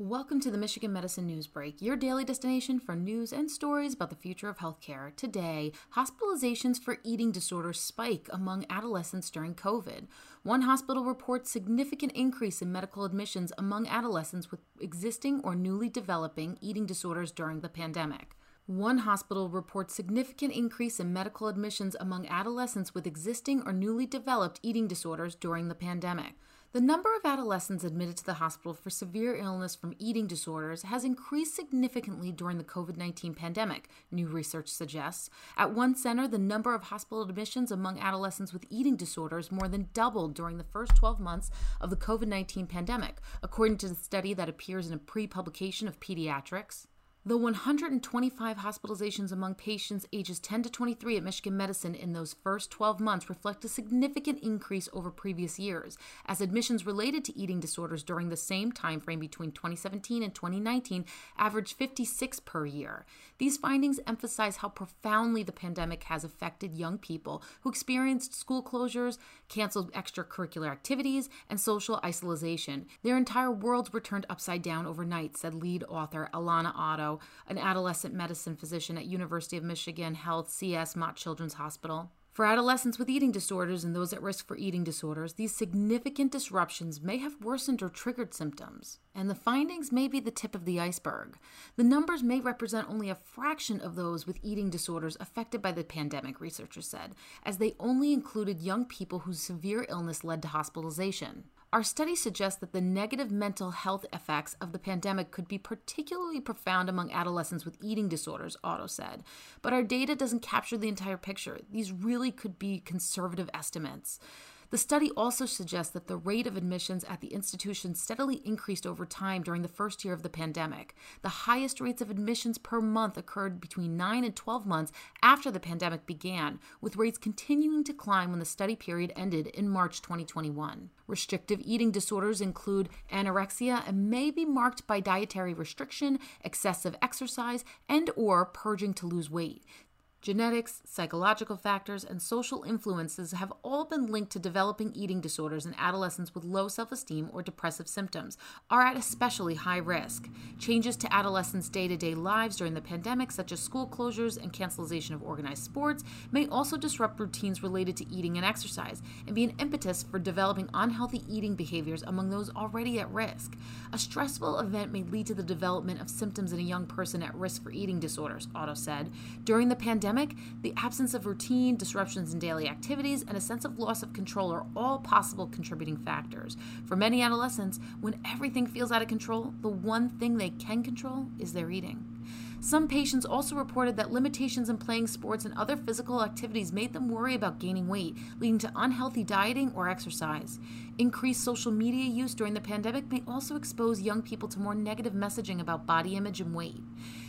Welcome to the Michigan Medicine News Break, your daily destination for news and stories about the future of healthcare. Today, hospitalizations for eating disorders spike among adolescents during COVID. One hospital reports significant increase in medical admissions among adolescents with existing or newly developing eating disorders during the pandemic. One hospital reports significant increase in medical admissions among adolescents with existing or newly developed eating disorders during the pandemic. The number of adolescents admitted to the hospital for severe illness from eating disorders has increased significantly during the COVID 19 pandemic, new research suggests. At one center, the number of hospital admissions among adolescents with eating disorders more than doubled during the first 12 months of the COVID 19 pandemic, according to the study that appears in a pre publication of Pediatrics. The 125 hospitalizations among patients ages 10 to 23 at Michigan Medicine in those first 12 months reflect a significant increase over previous years, as admissions related to eating disorders during the same time frame between 2017 and 2019 averaged 56 per year. These findings emphasize how profoundly the pandemic has affected young people who experienced school closures, canceled extracurricular activities, and social isolation. Their entire worlds were turned upside down overnight, said lead author Alana Otto an adolescent medicine physician at University of Michigan Health CS Mott Children's Hospital. For adolescents with eating disorders and those at risk for eating disorders, these significant disruptions may have worsened or triggered symptoms, and the findings may be the tip of the iceberg. The numbers may represent only a fraction of those with eating disorders affected by the pandemic, researchers said, as they only included young people whose severe illness led to hospitalization. Our study suggests that the negative mental health effects of the pandemic could be particularly profound among adolescents with eating disorders, Otto said. But our data doesn't capture the entire picture. These really could be conservative estimates. The study also suggests that the rate of admissions at the institution steadily increased over time during the first year of the pandemic. The highest rates of admissions per month occurred between 9 and 12 months after the pandemic began, with rates continuing to climb when the study period ended in March 2021. Restrictive eating disorders include anorexia and may be marked by dietary restriction, excessive exercise, and or purging to lose weight. Genetics, psychological factors, and social influences have all been linked to developing eating disorders in adolescents with low self esteem or depressive symptoms, are at especially high risk. Changes to adolescents' day to day lives during the pandemic, such as school closures and cancellation of organized sports, may also disrupt routines related to eating and exercise and be an impetus for developing unhealthy eating behaviors among those already at risk. A stressful event may lead to the development of symptoms in a young person at risk for eating disorders, Otto said. During the pandemic, pandemic, the absence of routine, disruptions in daily activities, and a sense of loss of control are all possible contributing factors. For many adolescents, when everything feels out of control, the one thing they can control is their eating. Some patients also reported that limitations in playing sports and other physical activities made them worry about gaining weight, leading to unhealthy dieting or exercise. Increased social media use during the pandemic may also expose young people to more negative messaging about body image and weight.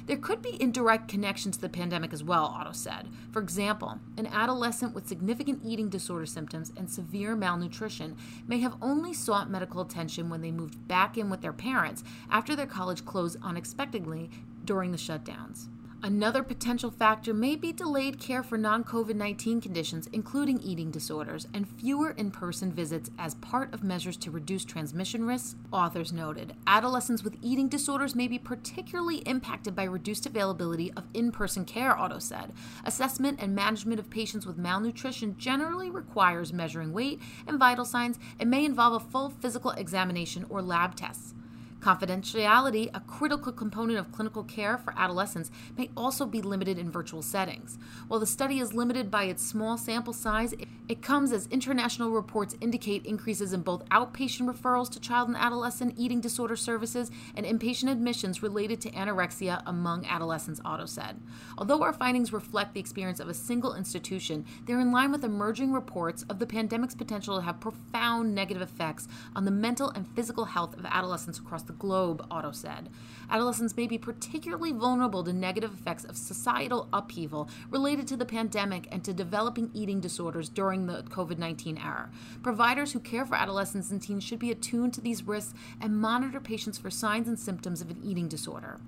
There could be indirect connection to the pandemic as well, Otto said. For example, an adolescent with significant eating disorder symptoms and severe malnutrition may have only sought medical attention when they moved back in with their parents after their college closed unexpectedly during the shutdowns. Another potential factor may be delayed care for non COVID 19 conditions, including eating disorders, and fewer in person visits as part of measures to reduce transmission risks, authors noted. Adolescents with eating disorders may be particularly impacted by reduced availability of in person care, Otto said. Assessment and management of patients with malnutrition generally requires measuring weight and vital signs and may involve a full physical examination or lab tests. Confidentiality, a critical component of clinical care for adolescents, may also be limited in virtual settings. While the study is limited by its small sample size, it comes as international reports indicate increases in both outpatient referrals to child and adolescent eating disorder services and inpatient admissions related to anorexia among adolescents, Otto said. Although our findings reflect the experience of a single institution, they're in line with emerging reports of the pandemic's potential to have profound negative effects on the mental and physical health of adolescents across the globe, Otto said. Adolescents may be particularly vulnerable to negative effects of societal upheaval related to the pandemic and to developing eating disorders during the COVID 19 era. Providers who care for adolescents and teens should be attuned to these risks and monitor patients for signs and symptoms of an eating disorder.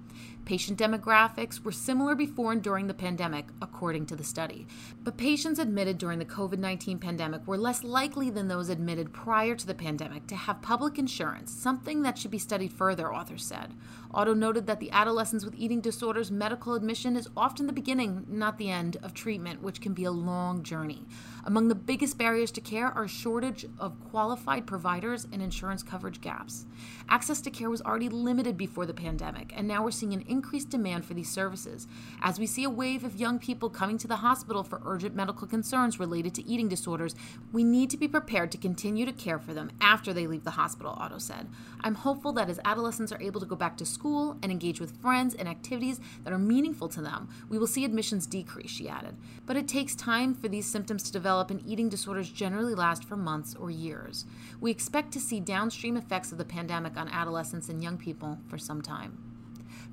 Patient demographics were similar before and during the pandemic, according to the study. But patients admitted during the COVID 19 pandemic were less likely than those admitted prior to the pandemic to have public insurance, something that should be studied further, authors said. Otto noted that the adolescents with eating disorders medical admission is often the beginning, not the end, of treatment, which can be a long journey. Among the biggest barriers to care are shortage of qualified providers and insurance coverage gaps. Access to care was already limited before the pandemic, and now we're seeing an increased demand for these services. As we see a wave of young people coming to the hospital for urgent medical concerns related to eating disorders, we need to be prepared to continue to care for them after they leave the hospital, Otto said. I'm hopeful that as adolescents are able to go back to school and engage with friends and activities that are meaningful to them, we will see admissions decrease, she added. But it takes time for these symptoms to develop, and eating disorders generally last for months or years. We expect to see downstream effects of the pandemic on adolescents and young people for some time.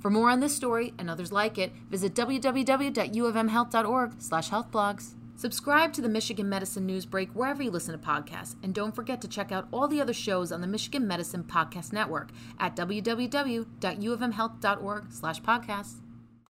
For more on this story and others like it, visit www.uofmhealth.org/healthblogs. Subscribe to the Michigan Medicine News Break wherever you listen to podcasts, and don't forget to check out all the other shows on the Michigan Medicine Podcast Network at www.uofmhealth.org/podcasts.